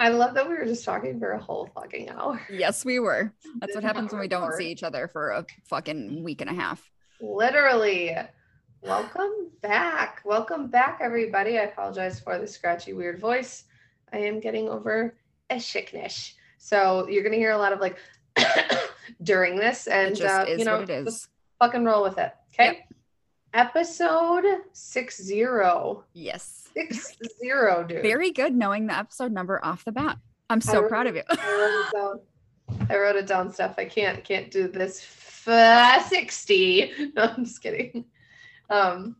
I love that we were just talking for a whole fucking hour. Yes, we were. That's what happens when we don't see each other for a fucking week and a half. Literally. Welcome back. Welcome back, everybody. I apologize for the scratchy, weird voice. I am getting over a sickness. So you're going to hear a lot of like during this, and uh, you know, just fucking roll with it. Okay. Yep. Episode six zero. Yes six zero, dude. Very good knowing the episode number off the bat. I'm so proud of you. I wrote it down. I wrote it down Steph. I can't can't do this f- 60. No, I'm just kidding. Um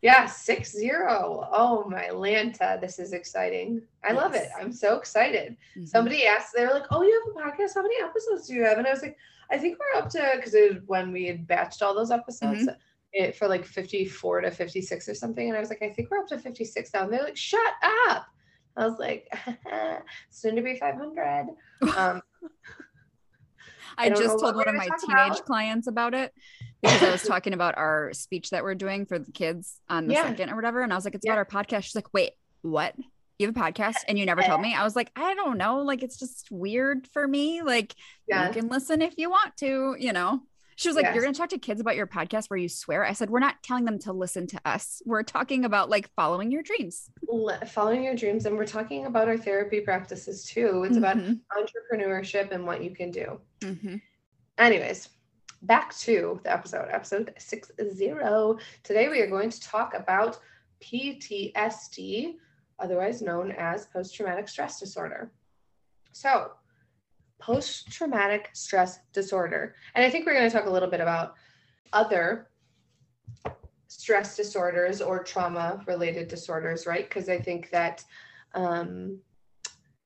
yeah, six zero. Oh my Lanta, this is exciting. I yes. love it. I'm so excited. Mm-hmm. Somebody asked, they were like, "Oh, you have a podcast? How many episodes do you have?" And I was like, "I think we're up to because it was when we had batched all those episodes." Mm-hmm it for like 54 to 56 or something. And I was like, I think we're up to 56 now. And they're like, shut up. I was like, soon to be 500. Um, I, I just told one of my teenage about. clients about it because I was talking about our speech that we're doing for the kids on the yeah. second or whatever. And I was like, it's yeah. about our podcast. She's like, wait, what? You have a podcast and you never told me? I was like, I don't know. Like, it's just weird for me. Like, yeah. you can listen if you want to, you know? She was like, yes. You're going to talk to kids about your podcast where you swear. I said, We're not telling them to listen to us. We're talking about like following your dreams. Following your dreams. And we're talking about our therapy practices too. It's mm-hmm. about entrepreneurship and what you can do. Mm-hmm. Anyways, back to the episode, episode six zero. Today we are going to talk about PTSD, otherwise known as post traumatic stress disorder. So, post traumatic stress disorder. And I think we're going to talk a little bit about other stress disorders or trauma related disorders, right? Because I think that um,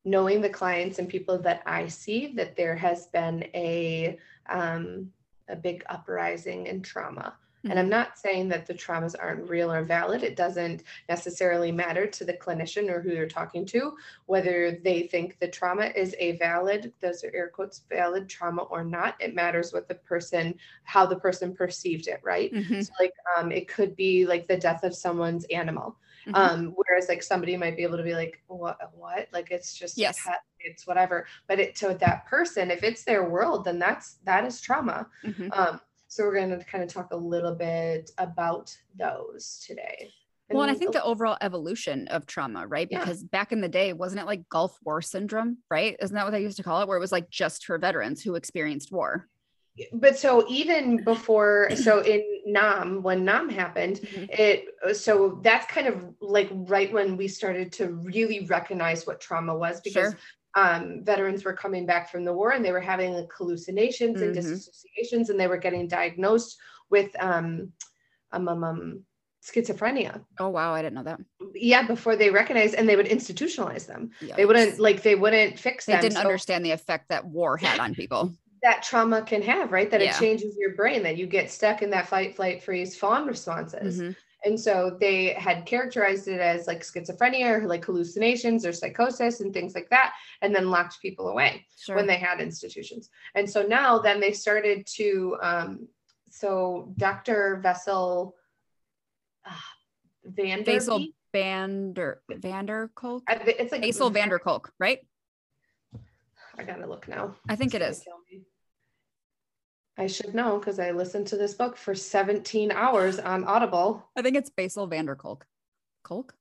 knowing the clients and people that I see, that there has been a um, a big uprising in trauma and I'm mm-hmm. not saying that the traumas aren't real or valid. It doesn't necessarily matter to the clinician or who you're talking to whether they think the trauma is a valid, those are air quotes, valid trauma or not. It matters what the person, how the person perceived it, right? Mm-hmm. So like um, it could be like the death of someone's animal. Mm-hmm. Um, whereas like somebody might be able to be like, what, what? Like it's just yes. pet, it's whatever. But it to that person, if it's their world, then that's that is trauma. Mm-hmm. Um, so we're going to kind of talk a little bit about those today. And well, and I think the overall evolution of trauma, right? Because yeah. back in the day, wasn't it like Gulf War syndrome, right? Isn't that what they used to call it? Where it was like just for veterans who experienced war. But so even before, so in Nam, when Nam happened, mm-hmm. it so that's kind of like right when we started to really recognize what trauma was because sure um, veterans were coming back from the war and they were having like hallucinations mm-hmm. and dissociations and they were getting diagnosed with um, um, um, um, schizophrenia. Oh wow, I didn't know that. Yeah, before they recognized and they would institutionalize them. Yikes. They wouldn't like they wouldn't fix they them. They didn't so understand the effect that war had on people. that trauma can have, right? That yeah. it changes your brain, that you get stuck in that fight, flight, freeze, fawn responses. Mm-hmm. And so they had characterized it as like schizophrenia or like hallucinations or psychosis and things like that, and then locked people away sure. when they had institutions. And so now then they started to, um, so Dr. Vessel uh, Vander Basil Vander Vander Kolk. It's like Basil Vander Kolk, right? I gotta look now. I think it's it is. I should know because I listened to this book for 17 hours on Audible. I think it's Basil Vander Kolk. Kolk?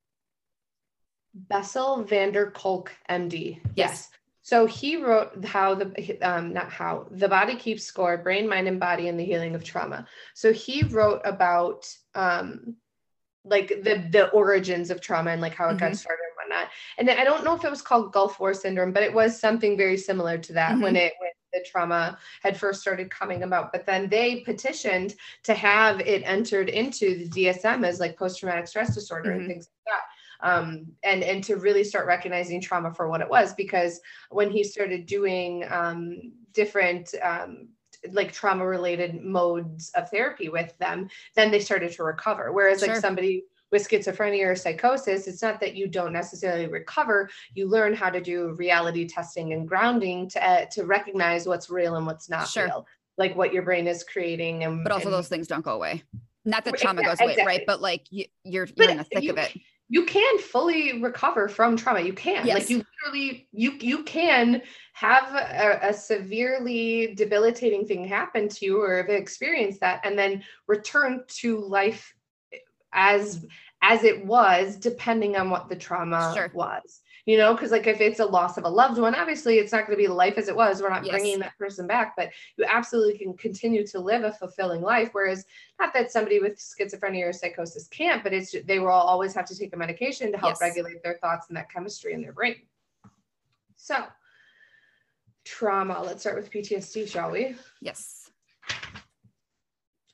Bessel Vander Kolk, MD. Yes. yes. So he wrote how the um, not how the body keeps score, brain, mind, and body, and the healing of trauma. So he wrote about um, like the the origins of trauma and like how it mm-hmm. got started and whatnot. And I don't know if it was called Gulf War syndrome, but it was something very similar to that mm-hmm. when it when the trauma had first started coming about. But then they petitioned to have it entered into the DSM as like post traumatic stress disorder mm-hmm. and things like that. Um, and and to really start recognizing trauma for what it was because when he started doing um, different um, like trauma related modes of therapy with them, then they started to recover. Whereas sure. like somebody with schizophrenia or psychosis, it's not that you don't necessarily recover. You learn how to do reality testing and grounding to uh, to recognize what's real and what's not sure. real, like what your brain is creating. And but also and, those things don't go away. Not that trauma yeah, goes away, exactly. right? But like you, you're you're in the thick you, of it. You can fully recover from trauma. You can, yes. like you literally, you you can have a, a, severely debilitating thing happen to you or have experienced that, and then return to life as as it was depending on what the trauma sure. was you know because like if it's a loss of a loved one obviously it's not going to be life as it was we're not yes. bringing that person back but you absolutely can continue to live a fulfilling life whereas not that somebody with schizophrenia or psychosis can't but it's they will always have to take a medication to help yes. regulate their thoughts and that chemistry in their brain so trauma let's start with ptsd shall we yes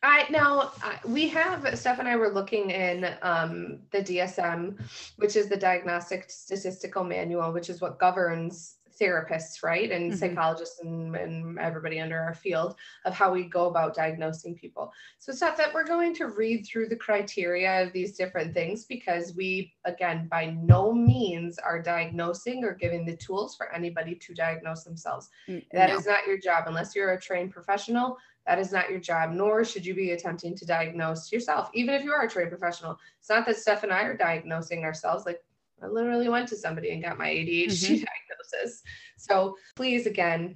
I now we have Steph and I were looking in um, the DSM, which is the Diagnostic Statistical Manual, which is what governs therapists, right, and mm-hmm. psychologists and, and everybody under our field of how we go about diagnosing people. So it's not that we're going to read through the criteria of these different things because we, again, by no means are diagnosing or giving the tools for anybody to diagnose themselves. Mm, that no. is not your job unless you're a trained professional that is not your job, nor should you be attempting to diagnose yourself, even if you are a trained professional. It's not that Steph and I are diagnosing ourselves. Like I literally went to somebody and got my ADHD mm-hmm. diagnosis. So please, again,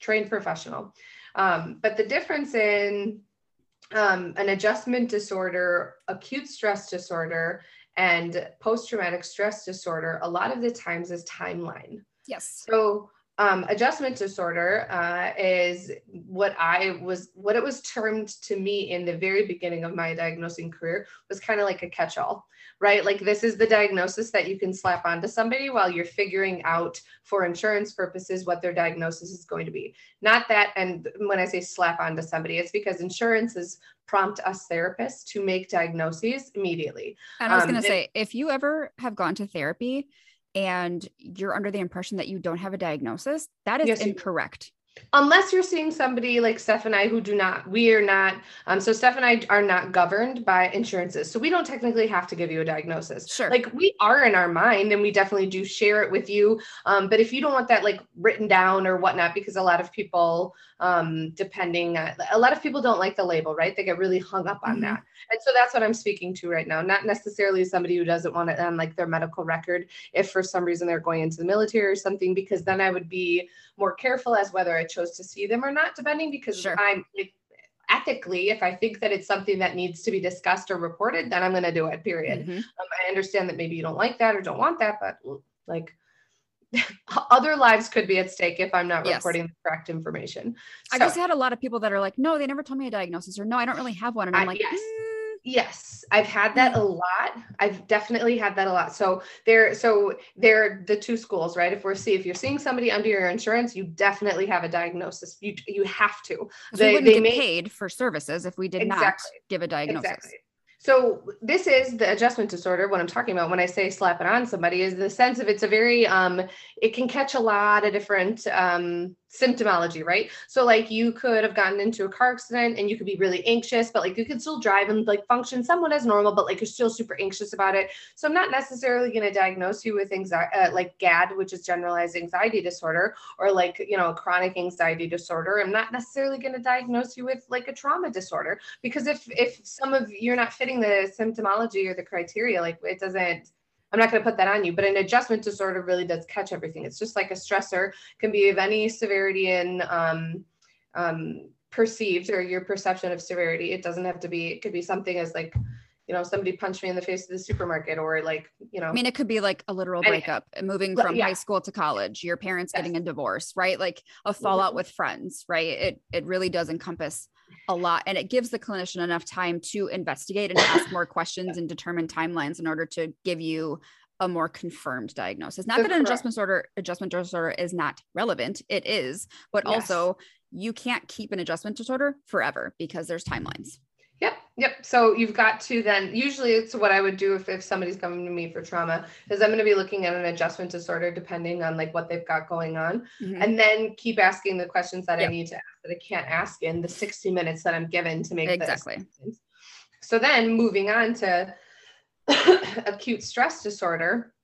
trained professional. Um, but the difference in um, an adjustment disorder, acute stress disorder, and post traumatic stress disorder, a lot of the times is timeline. Yes. So um, adjustment disorder uh, is what I was, what it was termed to me in the very beginning of my diagnosing career was kind of like a catch all, right? Like this is the diagnosis that you can slap onto somebody while you're figuring out for insurance purposes what their diagnosis is going to be. Not that, and when I say slap onto somebody, it's because insurances prompt us therapists to make diagnoses immediately. And I was um, going to say, if you ever have gone to therapy, and you're under the impression that you don't have a diagnosis, that is yes, incorrect unless you're seeing somebody like Steph and I who do not, we are not. Um, so Steph and I are not governed by insurances, so we don't technically have to give you a diagnosis. Sure. Like we are in our mind, and we definitely do share it with you. Um, but if you don't want that like written down or whatnot, because a lot of people, um, depending, on, a lot of people don't like the label, right? They get really hung up on mm-hmm. that, and so that's what I'm speaking to right now. Not necessarily somebody who doesn't want it on like their medical record, if for some reason they're going into the military or something, because then I would be more careful as whether I chose to see them or not, depending because sure. I'm ethically, if I think that it's something that needs to be discussed or reported, then I'm going to do it, period. Mm-hmm. Um, I understand that maybe you don't like that or don't want that, but like other lives could be at stake if I'm not yes. reporting the correct information. So, I just had a lot of people that are like, no, they never told me a diagnosis or no, I don't really have one. And I'm like, yes. Mm Yes, I've had that a lot. I've definitely had that a lot. So there, so they're the two schools, right? If we're see if you're seeing somebody under your insurance, you definitely have a diagnosis. You you have to. They, we wouldn't they get may, paid for services if we did exactly, not give a diagnosis. Exactly. So this is the adjustment disorder. What I'm talking about when I say slap it on somebody is the sense of it's a very um, it can catch a lot of different um, symptomology, right? So like you could have gotten into a car accident and you could be really anxious, but like you could still drive and like function somewhat as normal, but like you're still super anxious about it. So I'm not necessarily going to diagnose you with anxiety, uh, like GAD, which is generalized anxiety disorder, or like you know chronic anxiety disorder. I'm not necessarily going to diagnose you with like a trauma disorder because if if some of you're not fitting the symptomology or the criteria, like it doesn't I'm not going to put that on you, but an adjustment disorder really does catch everything. It's just like a stressor can be of any severity and um, um, perceived or your perception of severity. It doesn't have to be, it could be something as like, you know, somebody punched me in the face at the supermarket or like, you know. I mean, it could be like a literal breakup, moving from yeah. high school to college, your parents yes. getting a divorce, right? Like a fallout mm-hmm. with friends, right? It it really does encompass a lot and it gives the clinician enough time to investigate and ask more questions and determine timelines in order to give you a more confirmed diagnosis. Not that an adjustment disorder adjustment disorder is not relevant, it is, but yes. also you can't keep an adjustment disorder forever because there's timelines. Yep. So you've got to then usually it's what I would do if, if somebody's coming to me for trauma is I'm going to be looking at an adjustment disorder depending on like what they've got going on mm-hmm. and then keep asking the questions that yep. I need to ask that I can't ask in the 60 minutes that I'm given to make exactly. This. So then moving on to acute stress disorder.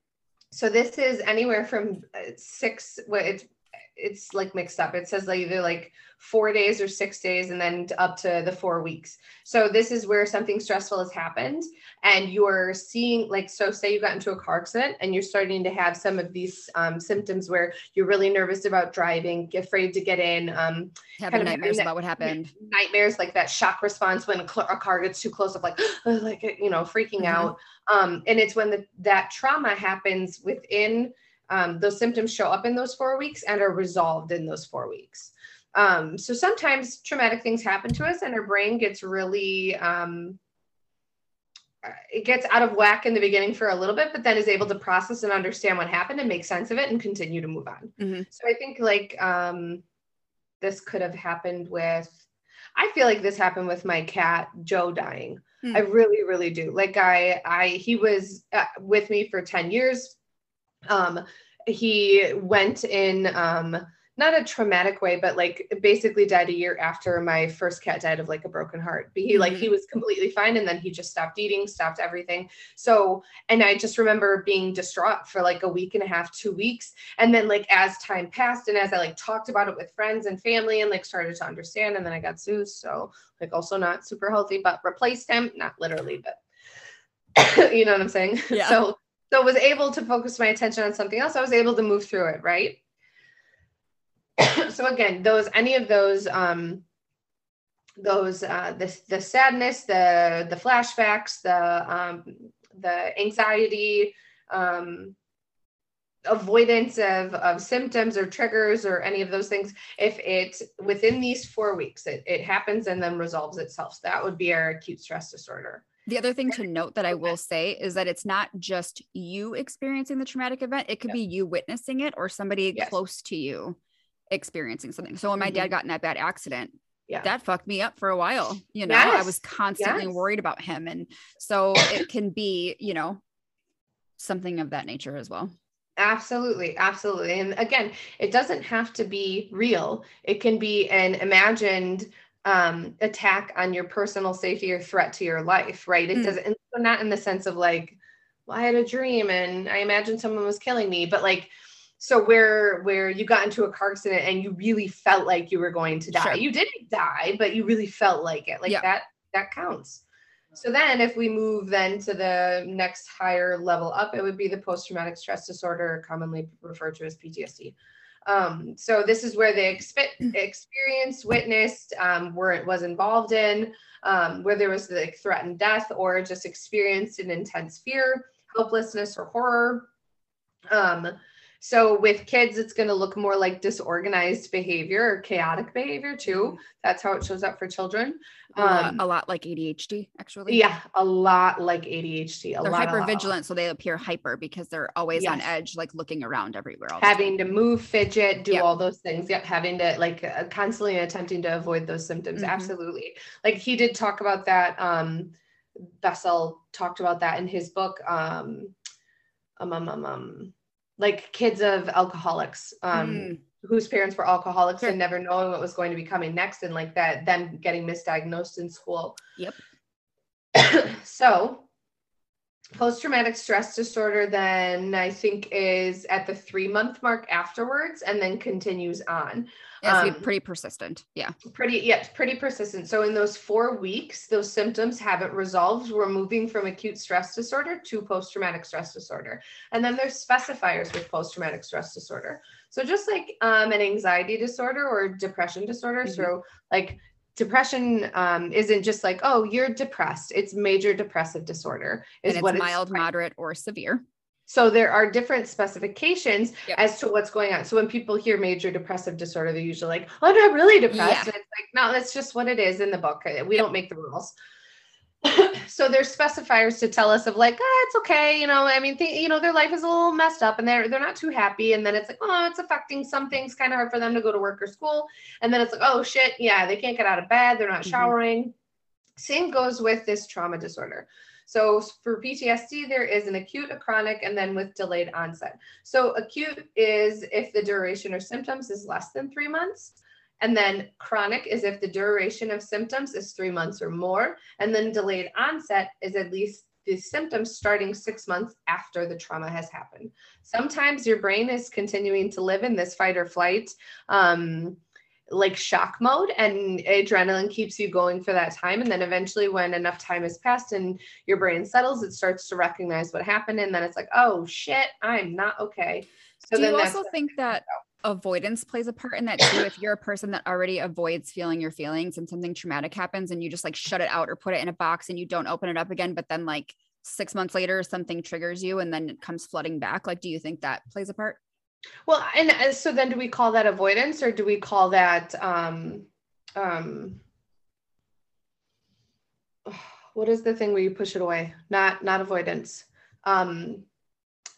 So this is anywhere from uh, six, it's it's like mixed up. It says like either like four days or six days and then up to the four weeks. So this is where something stressful has happened and you're seeing like so say you got into a car accident and you're starting to have some of these um, symptoms where you're really nervous about driving, afraid to get in, um, having nightmares about what happened. Nightmares like that shock response when a, a car gets too close of like like you know freaking mm-hmm. out. Um, and it's when the, that trauma happens within um, those symptoms show up in those four weeks and are resolved in those four weeks. Um, so sometimes traumatic things happen to us and our brain gets really, um, it gets out of whack in the beginning for a little bit, but then is able to process and understand what happened and make sense of it and continue to move on. Mm-hmm. So I think like um, this could have happened with, I feel like this happened with my cat Joe dying. Mm-hmm. I really, really do. Like I, I, he was uh, with me for 10 years um, he went in um, not a traumatic way, but like basically died a year after my first cat died of like a broken heart. But he mm-hmm. like he was completely fine and then he just stopped eating, stopped everything. So and I just remember being distraught for like a week and a half, two weeks. And then like as time passed and as I like talked about it with friends and family and like started to understand, and then I got Zeus. So like also not super healthy, but replaced him, not literally, but you know what I'm saying? Yeah. So so was able to focus my attention on something else. I was able to move through it right? So again those any of those um those uh the, the sadness the the flashbacks the um the anxiety um avoidance of, of symptoms or triggers or any of those things if it within these four weeks it, it happens and then resolves itself. So that would be our acute stress disorder the other thing to note that I will say is that it's not just you experiencing the traumatic event, it could be you witnessing it or somebody yes. close to you experiencing something. So when my mm-hmm. dad got in that bad accident, yeah. that fucked me up for a while. You know, yes. I was constantly yes. worried about him. And so it can be, you know, something of that nature as well. Absolutely, absolutely. And again, it doesn't have to be real. It can be an imagined um, attack on your personal safety or threat to your life, right? It mm. doesn't, not in the sense of like, well, I had a dream and I imagined someone was killing me, but like, so where where you got into a car accident and you really felt like you were going to die, sure. you didn't die, but you really felt like it, like that that counts. So then, if we move then to the next higher level up, it would be the post traumatic stress disorder, commonly referred to as PTSD. Um, so this is where they exp- experienced, witnessed, um, where it was involved in, um, where there was like threatened death or just experienced an intense fear, helplessness, or horror. So with kids, it's going to look more like disorganized behavior or chaotic behavior too. Mm-hmm. That's how it shows up for children. Um, a lot like ADHD, actually. Yeah, a lot like ADHD. A they're hyper vigilant, so they appear hyper because they're always yes. on edge, like looking around everywhere. having to move, fidget, do yep. all those things. Yep, having to like uh, constantly attempting to avoid those symptoms. Mm-hmm. Absolutely. Like he did talk about that. Um, Bessel talked about that in his book. Um, um, um, um like kids of alcoholics um mm. whose parents were alcoholics sure. and never knowing what was going to be coming next and like that them getting misdiagnosed in school yep so post-traumatic stress disorder then i think is at the three month mark afterwards and then continues on yeah, um, pretty persistent. Yeah. Pretty, yeah, pretty persistent. So in those four weeks, those symptoms haven't resolved. We're moving from acute stress disorder to post-traumatic stress disorder. And then there's specifiers with post-traumatic stress disorder. So just like um, an anxiety disorder or depression disorder. Mm-hmm. So like depression um, isn't just like, oh, you're depressed. It's major depressive disorder. Is and it's what mild, it's, moderate, or severe. So there are different specifications yep. as to what's going on. So when people hear major depressive disorder, they're usually like, "Oh, I'm not really depressed." Yeah. And it's like, no, that's just what it is in the book. We yep. don't make the rules. so there's specifiers to tell us of like, oh, it's okay, you know. I mean, th- you know, their life is a little messed up, and they're they're not too happy. And then it's like, oh, it's affecting some things. Kind of hard for them to go to work or school. And then it's like, oh shit, yeah, they can't get out of bed. They're not mm-hmm. showering. Mm-hmm Same goes with this trauma disorder. So for PTSD, there is an acute, a chronic, and then with delayed onset. So acute is if the duration or symptoms is less than three months. And then chronic is if the duration of symptoms is three months or more. And then delayed onset is at least the symptoms starting six months after the trauma has happened. Sometimes your brain is continuing to live in this fight or flight. Um, like shock mode and adrenaline keeps you going for that time and then eventually when enough time has passed and your brain settles it starts to recognize what happened and then it's like oh shit i'm not okay so do you also think that avoidance plays a part in that too if you're a person that already avoids feeling your feelings and something traumatic happens and you just like shut it out or put it in a box and you don't open it up again but then like six months later something triggers you and then it comes flooding back like do you think that plays a part well, and uh, so then do we call that avoidance or do we call that um um what is the thing where you push it away? Not not avoidance. Um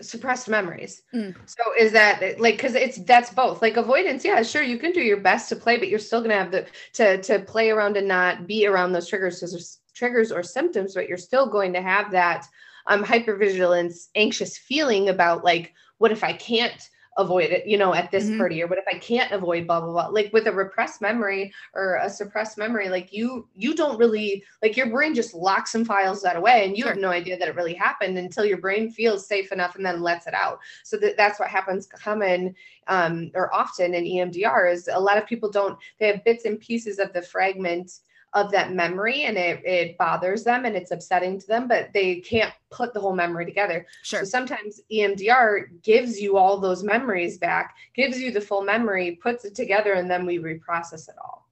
suppressed memories. Mm. So is that like cuz it's that's both. Like avoidance, yeah, sure you can do your best to play but you're still going to have the to to play around and not be around those triggers cuz triggers or symptoms but you're still going to have that um hypervigilance anxious feeling about like what if I can't avoid it, you know, at this mm-hmm. party, or what if I can't avoid blah blah blah. Like with a repressed memory or a suppressed memory, like you you don't really like your brain just locks and files that away, and you sure. have no idea that it really happened until your brain feels safe enough and then lets it out. So that, that's what happens common um, or often in EMDR is a lot of people don't they have bits and pieces of the fragment of that memory and it, it bothers them and it's upsetting to them, but they can't put the whole memory together. Sure. So sometimes EMDR gives you all those memories back, gives you the full memory, puts it together, and then we reprocess it all.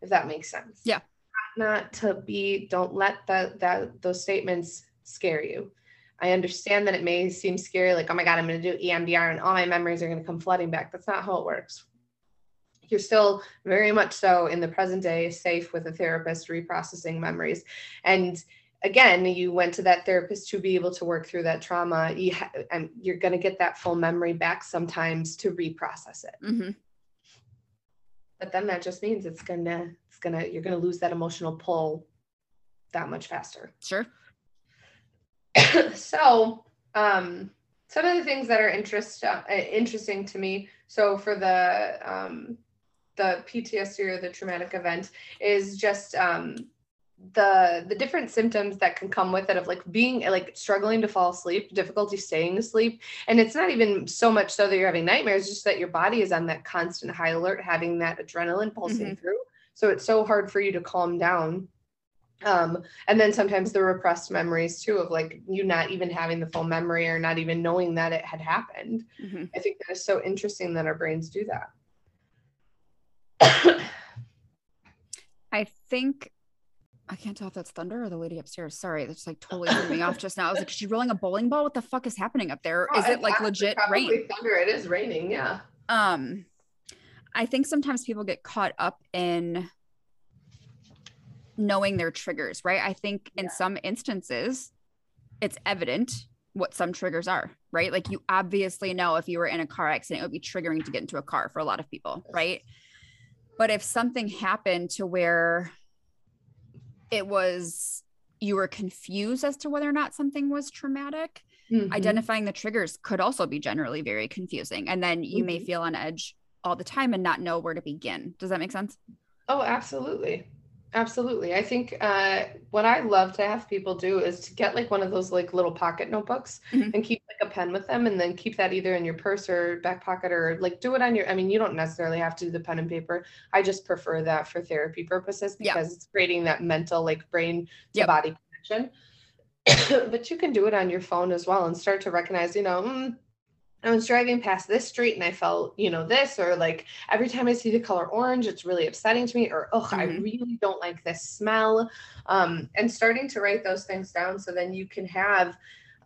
If that makes sense. Yeah. Not to be, don't let that that those statements scare you. I understand that it may seem scary, like, oh my God, I'm going to do EMDR and all my memories are going to come flooding back. That's not how it works you're still very much so in the present day safe with a therapist reprocessing memories. And again you went to that therapist to be able to work through that trauma. You ha- and you're going to get that full memory back sometimes to reprocess it. Mm-hmm. but then that just means it's gonna it's gonna you're gonna lose that emotional pull that much faster. Sure. So um some of the things that are interest uh, interesting to me. So for the um the PTSD or the traumatic event is just um, the the different symptoms that can come with it of like being like struggling to fall asleep difficulty staying asleep. And it's not even so much so that you're having nightmares just that your body is on that constant high alert having that adrenaline pulsing mm-hmm. through. So it's so hard for you to calm down. Um, and then sometimes the repressed memories too of like you not even having the full memory or not even knowing that it had happened. Mm-hmm. i think that is so interesting that our brains do that I think I can't tell if that's thunder or the lady upstairs. Sorry, that's like totally threw me off just now. I was like, is she rolling a bowling ball? What the fuck is happening up there? Is Oh, it like legit rain? Thunder. It is raining. Yeah. Um, I think sometimes people get caught up in knowing their triggers, right? I think in yeah. some instances, it's evident what some triggers are, right? Like you obviously know if you were in a car accident, it would be triggering to get into a car for a lot of people, right? But if something happened to where it was you were confused as to whether or not something was traumatic, mm-hmm. identifying the triggers could also be generally very confusing. And then you mm-hmm. may feel on edge all the time and not know where to begin. Does that make sense? Oh, absolutely. Absolutely. I think uh, what I love to have people do is to get like one of those like little pocket notebooks mm-hmm. and keep pen with them and then keep that either in your purse or back pocket or like do it on your I mean you don't necessarily have to do the pen and paper. I just prefer that for therapy purposes because it's creating that mental like brain to yep. body connection. but you can do it on your phone as well and start to recognize, you know, mm, I was driving past this street and I felt, you know, this, or like every time I see the color orange, it's really upsetting to me, or oh, mm-hmm. I really don't like this smell. Um, and starting to write those things down so then you can have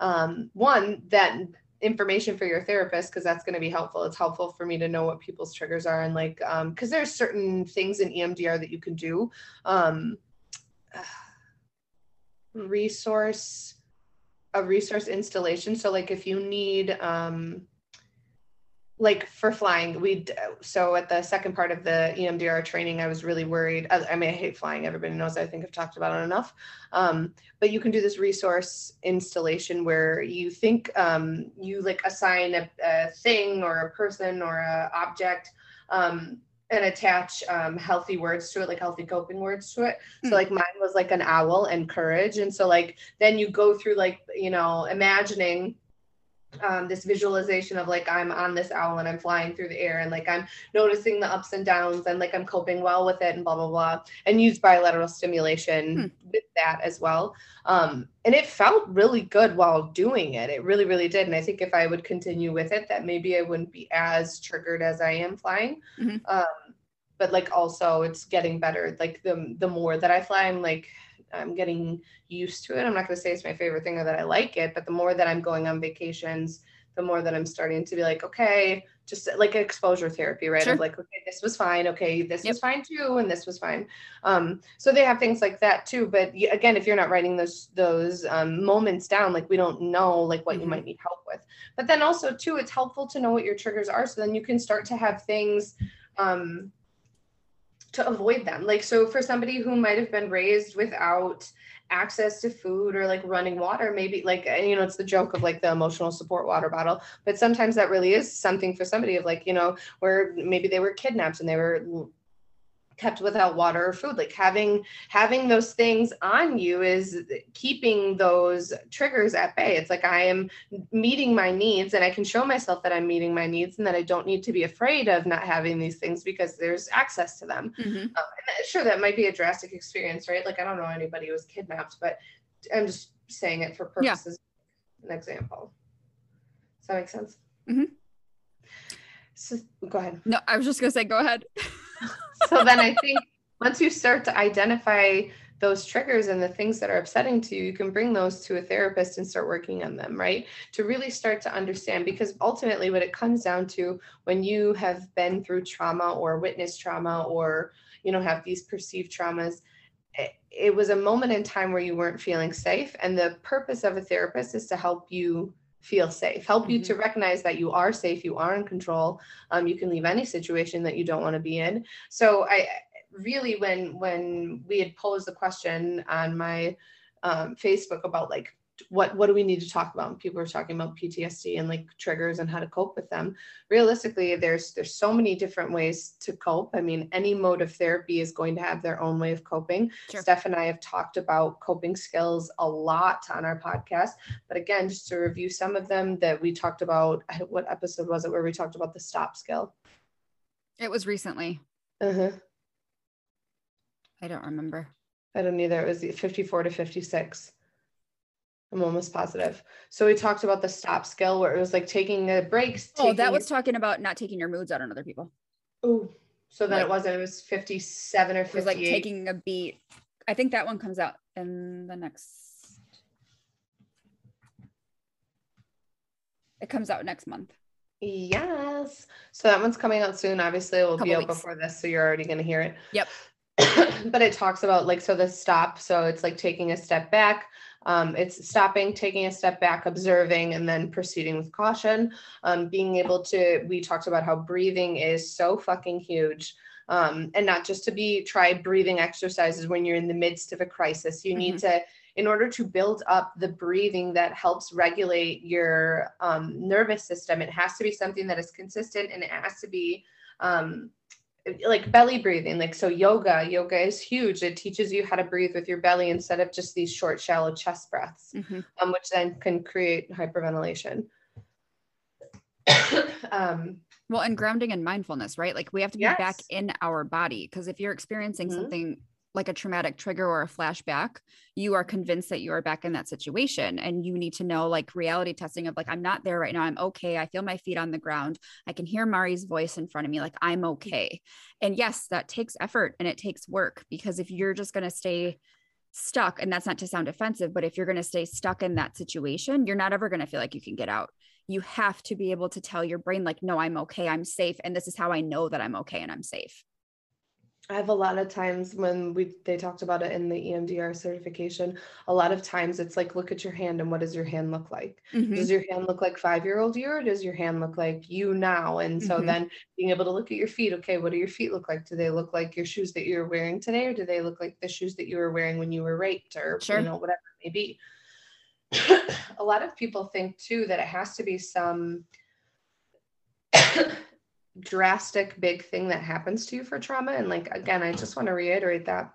um, one that information for your therapist because that's going to be helpful. It's helpful for me to know what people's triggers are and like um because there's certain things in EMDR that you can do. Um, resource a resource installation. So like if you need um like for flying we so at the second part of the emdr training i was really worried i, mean i hate flying everybody knows i think i've talked about it enough um, but you can do this resource installation where you think um, you like assign a, a, thing or a person or a object um, and attach um, healthy words to it, like healthy coping words to it. So hmm. like mine was like an owl and courage. And so like then you go through like, you know, imagining um, this visualization of like I'm on this owl and I'm flying through the air and like I'm noticing the ups and downs and like I'm coping well with it and blah blah blah and use bilateral stimulation hmm. with that as well. Um, and it felt really good while doing it. It really really did. And I think if I would continue with it, that maybe I wouldn't be as triggered as I am flying. Mm-hmm. Um, but like also it's getting better. Like the the more that I fly, I'm like I'm getting used to it. I'm not going to say it's my favorite thing or that I like it, but the more that I'm going on vacations, the more that I'm starting to be like, okay, just like exposure therapy, right? Sure. Of like, okay, this was fine. Okay, this yep. was fine too, and this was fine. Um, so they have things like that too. But again, if you're not writing those those um, moments down, like we don't know like what mm-hmm. you might need help with. But then also too, it's helpful to know what your triggers are, so then you can start to have things. Um, to avoid them. Like, so for somebody who might have been raised without access to food or like running water, maybe like, you know, it's the joke of like the emotional support water bottle, but sometimes that really is something for somebody of like, you know, where maybe they were kidnapped and they were kept without water or food. Like having having those things on you is keeping those triggers at bay. It's like i am meeting my needs and i can show myself that i'm meeting my needs and that i don't need to be afraid of not having these things because there's access to them. Mm-hmm. um, sure that might be a drastic experience right? Like i don't know anybody who was kidnapped but i'm just saying it for purposes yeah. an example. Does that make sense? Mm-hmm. so go ahead. No i was just gonna say go ahead so then I think once you start to identify those triggers and the things that are upsetting to you, you can bring those to a therapist and start working on them, right? To really start to understand, because ultimately, what it comes down to when you have been through trauma or witnessed trauma or, you know, have these perceived traumas, it, it was a moment in time where you weren't feeling safe. And the purpose of a therapist is to help you feel safe help mm-hmm. you to mm-hmm. recognize that you are safe you are in control um, you can leave any situation that you don't want to be in so i really when when we had posed the question on my um, facebook about like what what do we need to talk about? And people are talking about ptsd and like triggers and how to cope with them. Realistically there's there's so many different ways to cope. I mean any mode of therapy is going to have their own way of coping. Sure. steph and i have talked about coping skills a lot on our podcast. But again just to review some of them that we talked about what episode was it where we talked about the stop skill it was recently. Uh-huh. I don't remember. I don't either. It was 54 to 56 I'm almost positive. So we talked about the stop skill where it was like taking the breaks. Oh, that was talking about not taking your moods out on other people. Oh, so then like, it wasn't. It was 57 or 58. It was like taking a beat. I think that one comes out in the next. It comes out next month. Yes. So that one's coming out soon. Obviously, it will be out weeks. before this, so you're already going to hear it. Yep. but it talks about like so the stop. So it's like taking a step back um, it's stopping, taking a step back, observing, and then proceeding with caution. Um, being able to, we talked about how breathing is so fucking huge. Um, and not just to be try breathing exercises when you're in the midst of a crisis. You mm-hmm. need to, in order to build up the breathing that helps regulate your um, nervous system, it has to be something that is consistent and it has to be um, like belly breathing like so yoga yoga is huge it teaches you how to breathe with your belly instead of just these short shallow chest breaths mm-hmm. um, which then can create hyperventilation um, well and grounding and mindfulness right like we have to be yes. back in our body because if you're experiencing mm-hmm. something like a traumatic trigger or a flashback, you are convinced that you are back in that situation. And you need to know like reality testing of like, I'm not there right now. I'm okay. I feel my feet on the ground. I can hear Mari's voice in front of me. Like, I'm okay. And yes, that takes effort and it takes work because if you're just going to stay stuck, and that's not to sound offensive, but if you're going to stay stuck in that situation, you're not ever going to feel like you can get out. You have to be able to tell your brain, like, no, I'm okay. I'm safe. And this is how I know that I'm okay and I'm safe. I have a lot of times when we they talked about it in the EMDR certification, a lot of times it's like look at your hand and what does your hand look like? Mm-hmm. Does your hand look like 5-year-old you or does your hand look like you now? And so mm-hmm. then being able to look at your feet, okay, what do your feet look like? Do they look like your shoes that you're wearing today or do they look like the shoes that you were wearing when you were raped or sure. you know whatever it may be? a lot of people think too that it has to be some drastic big thing that happens to you for trauma. And like again i just want to reiterate that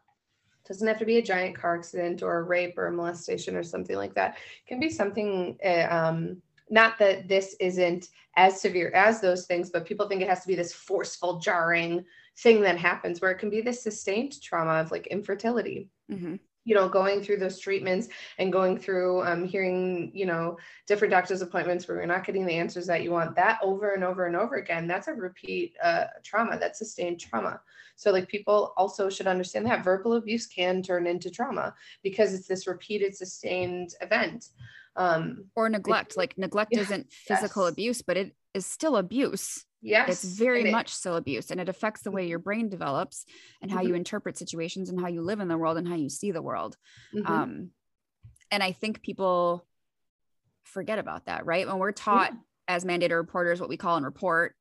it doesn't have to be a giant car accident or a rape or a molestation or something like that. It can be something uh, um, not that this isn't as severe as those things but people think it has to be this forceful jarring thing that happens where it can be this sustained trauma of like infertility. Mm-hmm you know going through those treatments and going through um, hearing you know different doctor's appointments where you're not getting the answers that you want that over and over and over again that's a repeat uh, trauma that's sustained trauma. So like people also should understand that verbal abuse can turn into trauma because it's this repeated sustained event. Um, or neglect like neglect yeah, isn't physical yes. abuse but it is still abuse Yes. It's very much still abuse and it affects the way your mm-hmm. brain develops and how mm-hmm. you interpret situations and how you live in the world and how you see the world. Mm-hmm. Um, and I think people forget about that, right? When we're taught yeah. as mandated reporters what we call and report,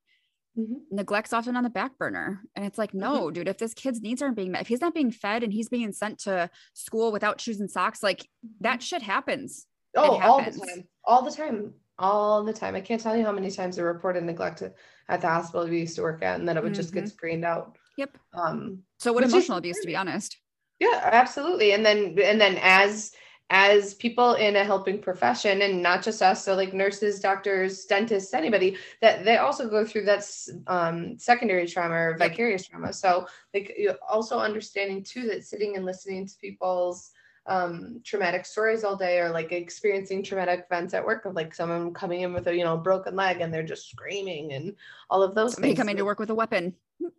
mm-hmm. neglect's often on the back burner. And it's like, no, mm-hmm. dude, if this kid's needs aren't being met, if he's not being fed and he's being sent to school without shoes and socks, like that mm-hmm. shit happens. Oh, all the time. All the time all the time. I can't tell you how many times I reported neglect at the hospital we used to work at, and then it would mm-hmm. just get mm-hmm. screened out. Yep. Um, so what emotional abuse, to be honest? Yeah, absolutely. And then and then as as people in a helping profession and not just us so like nurses doctors dentists anybody that they also go through that um, secondary trauma or vicarious trauma so like also understanding too that sitting and listening to people's um, traumatic stories all day or like experiencing traumatic events at work of like someone coming in with a you know broken leg and they're just screaming and all of those Somebody things. coming to work with a weapon.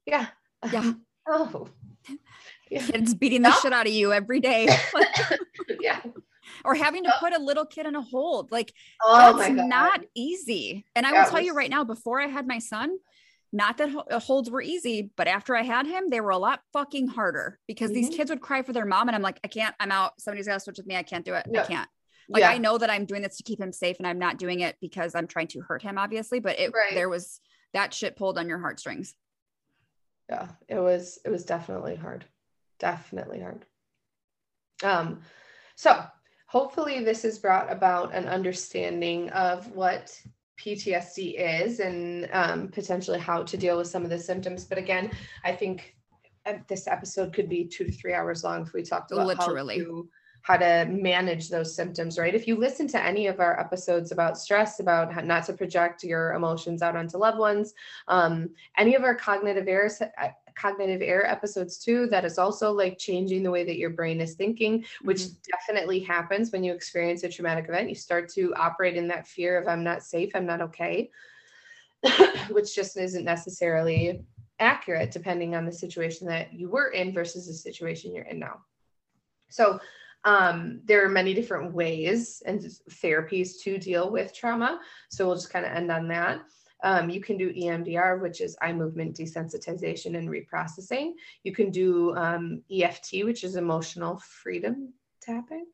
Yeah. Yeah. oh. Yeah. Kids beating the shit out of you every day. yeah. Or having to put a little kid in a hold. Like oh that's not easy. And I will tell was... you right now, before I had my son, not that uh, holds were easy, but after I had him, they were a lot fucking harder because mm-hmm. these kids would cry for their mom. And I'm like, I can't, I'm out. Somebody's got to switch with me. I can't do it. Yeah. I can't. Like, yeah. I know that I'm doing this to keep him safe and I'm not doing it because I'm trying to hurt him, obviously, but it, right. there was that shit pulled on your heartstrings. Yeah, it was, it was definitely hard. Definitely hard. Um, so hopefully this has brought about an understanding of what PTSD is and um, potentially how to deal with some of the symptoms. But again, I think uh, this episode could be two to three hours long if we talked about literally how to, how to manage those symptoms, right? If you listen to any of our episodes about stress, about how not to project your emotions out onto loved ones, um, any of our cognitive errors, cognitive error episodes too that is also like changing the way that your brain is thinking which mm-hmm. definitely happens when you experience a traumatic event. You start to operate in that fear of i'm not safe i'm not okay which just isn't necessarily accurate depending on the situation that you were in versus the situation you're in now. So um, there are many different ways and therapies to deal with trauma. So we'll just kind of end on that um, you can do EMDR, which is eye movement desensitization and reprocessing. You can do um, EFT, which is emotional freedom tapping.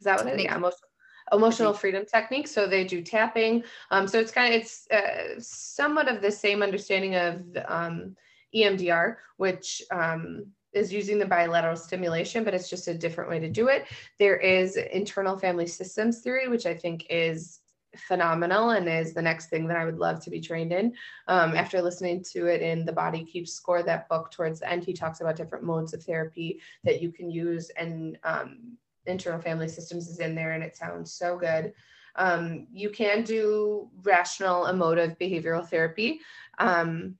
Is that what it is? Yeah, emotional, emotional freedom technique. So they do tapping. Um, so it's kind of it's uh, somewhat of the same understanding of um, EMDR, which um, is using the bilateral stimulation, but it's just a different way to do it. There is internal family systems theory, which I think is phenomenal and is the next thing that I would love to be trained in. Um, after listening to it in The Body Keeps Score, that book towards the end, he talks about different modes of therapy that you can use, and um, internal family systems is in there, and it sounds so good. Um, you can do rational emotive behavioral therapy. Um,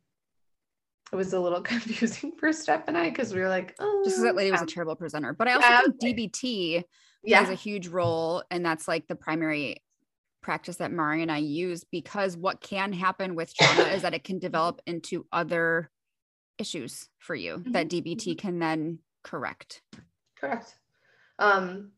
it was a little confusing for Steph and I because we were like, oh, just because that lady was a terrible presenter. But I also think DBT yeah. plays a huge role, and that's like the primary practice that Mari and I use because what can happen with trauma is that it can develop into other issues for you mm-hmm. that DBT mm-hmm. can then correct. Correct. Um,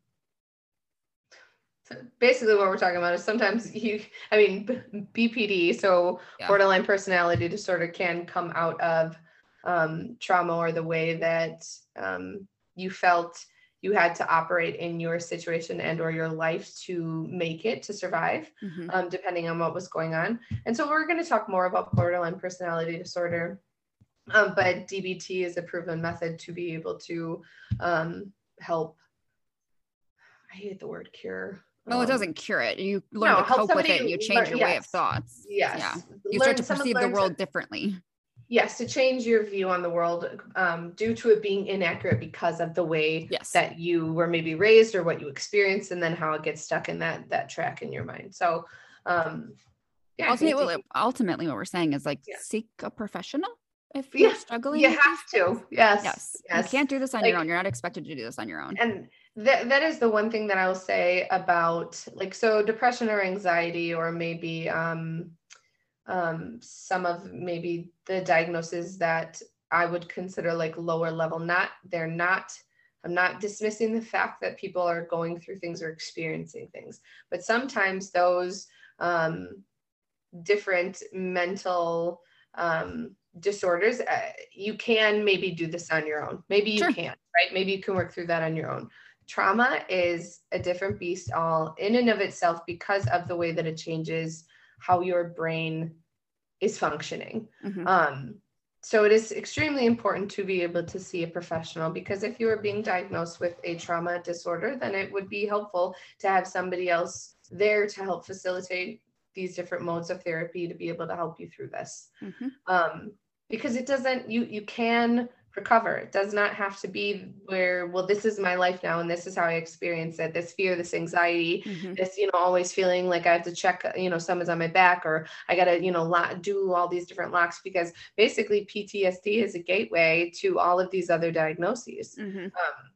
so basically what we're talking about is sometimes you i mean bpd so yeah. borderline personality disorder can come out of um, trauma or the way that um, you felt you had to operate in your situation and or your life to make it to survive mm-hmm. um, depending on what was going on and so we're going to talk more about borderline personality disorder um, but dbt is a proven method to be able to um, help i hate the word cure well, it um, doesn't cure it. You learn no, to cope with it. And you change learn, your yes. way of thoughts. Yes. Yeah. You learn, start to perceive the world to, differently yes to change your view on the world um, due to it being inaccurate because of the way yes. that you were maybe raised or what you experienced and then how it gets stuck in that that track in your mind. So um yeah ultimately, ultimately what we're saying is like yeah. seek a professional if you're yeah, struggling you have to. yes yes yes. You can't do this on like, your own. You're not expected to do this on your own. And that, that is the one thing that i will say about like so depression or anxiety or maybe um um, some of maybe the diagnoses that I would consider like lower level. Not, they're not, I'm not dismissing the fact that people are going through things or experiencing things, but sometimes those um, different mental um, disorders, uh, you can maybe do this on your own. Maybe you sure. can't, right? Maybe you can work through that on your own. Trauma is a different beast all in and of itself because of the way that it changes how your brain is functioning. Mm-hmm. Um, so it is extremely important to be able to see a professional because if you are being diagnosed with a trauma disorder, then it would be helpful to have somebody else there to help facilitate these different modes of therapy to be able to help you through this. Mm-hmm. Um, because it doesn't, you you can recover. It does not have to be where, well, this is my life now and this is how I experience it. This fear, this anxiety, mm-hmm. this, you know, always feeling like I have to check, you know, someone's on my back or I got to, you know, lock, do all these different locks because basically PTSD is a gateway to all of these other diagnoses. Mm-hmm. Um,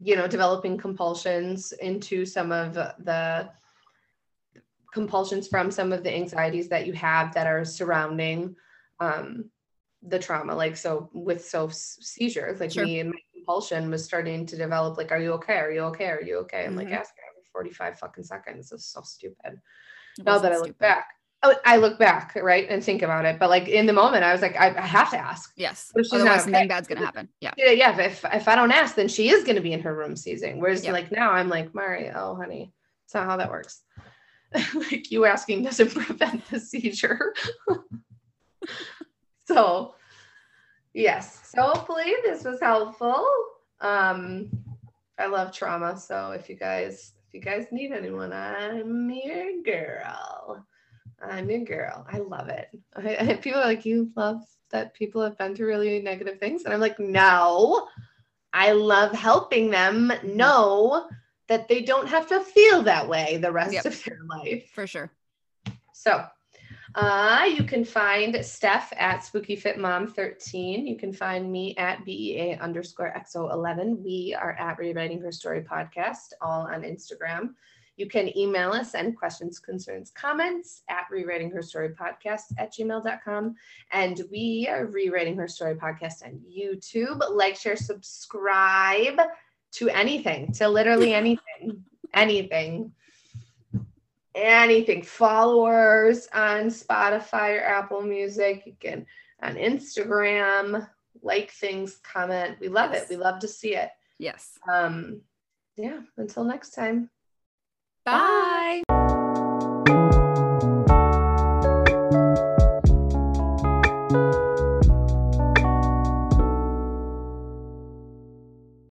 you know, developing compulsions into some of the compulsions from some of the anxieties that you have that are surrounding um, the trauma like so with so seizures like sure. me and my compulsion was starting to develop like are you okay are you okay are you okay i'm mm-hmm. like asking every 45 fucking seconds it's so stupid now that i look stupid. back oh, I look back, right, and think about it. But like in the moment, I was like, I, I have to ask. Yes. Otherwise, okay. something bad's gonna happen. Yeah. Yeah, yeah. If if I don't ask, then she is gonna be in her room seizing. Whereas yep. like now, I'm like, Mari, oh honey, it's not how that works. like you asking doesn't prevent the seizure. so yes. So hopefully this was helpful. Um i love trauma. So if you guys if you guys need anyone i'm your girl. I'm your girl. I love it. I, I, people are like you love that people have been through really negative things. And i'm like no. I love helping them know that they don't have to feel that way the rest yep. of their life. For sure. So uh, you can find Steph at Spooky Fit Mom 13. You can find me at BEA underscore XO11. We are at Rewriting Her Story podcast, all on Instagram. You can email us any questions, concerns, comments at rewriting her story podcast at gmail.com. And we are rewriting her story podcast on YouTube. Like, share, subscribe to anything, to literally anything, anything anything. Followers on spotify or apple music. You can on instagram like things comment. We love yes. it we love to see it. Yes. Um yeah. Until next time. Bye. bye.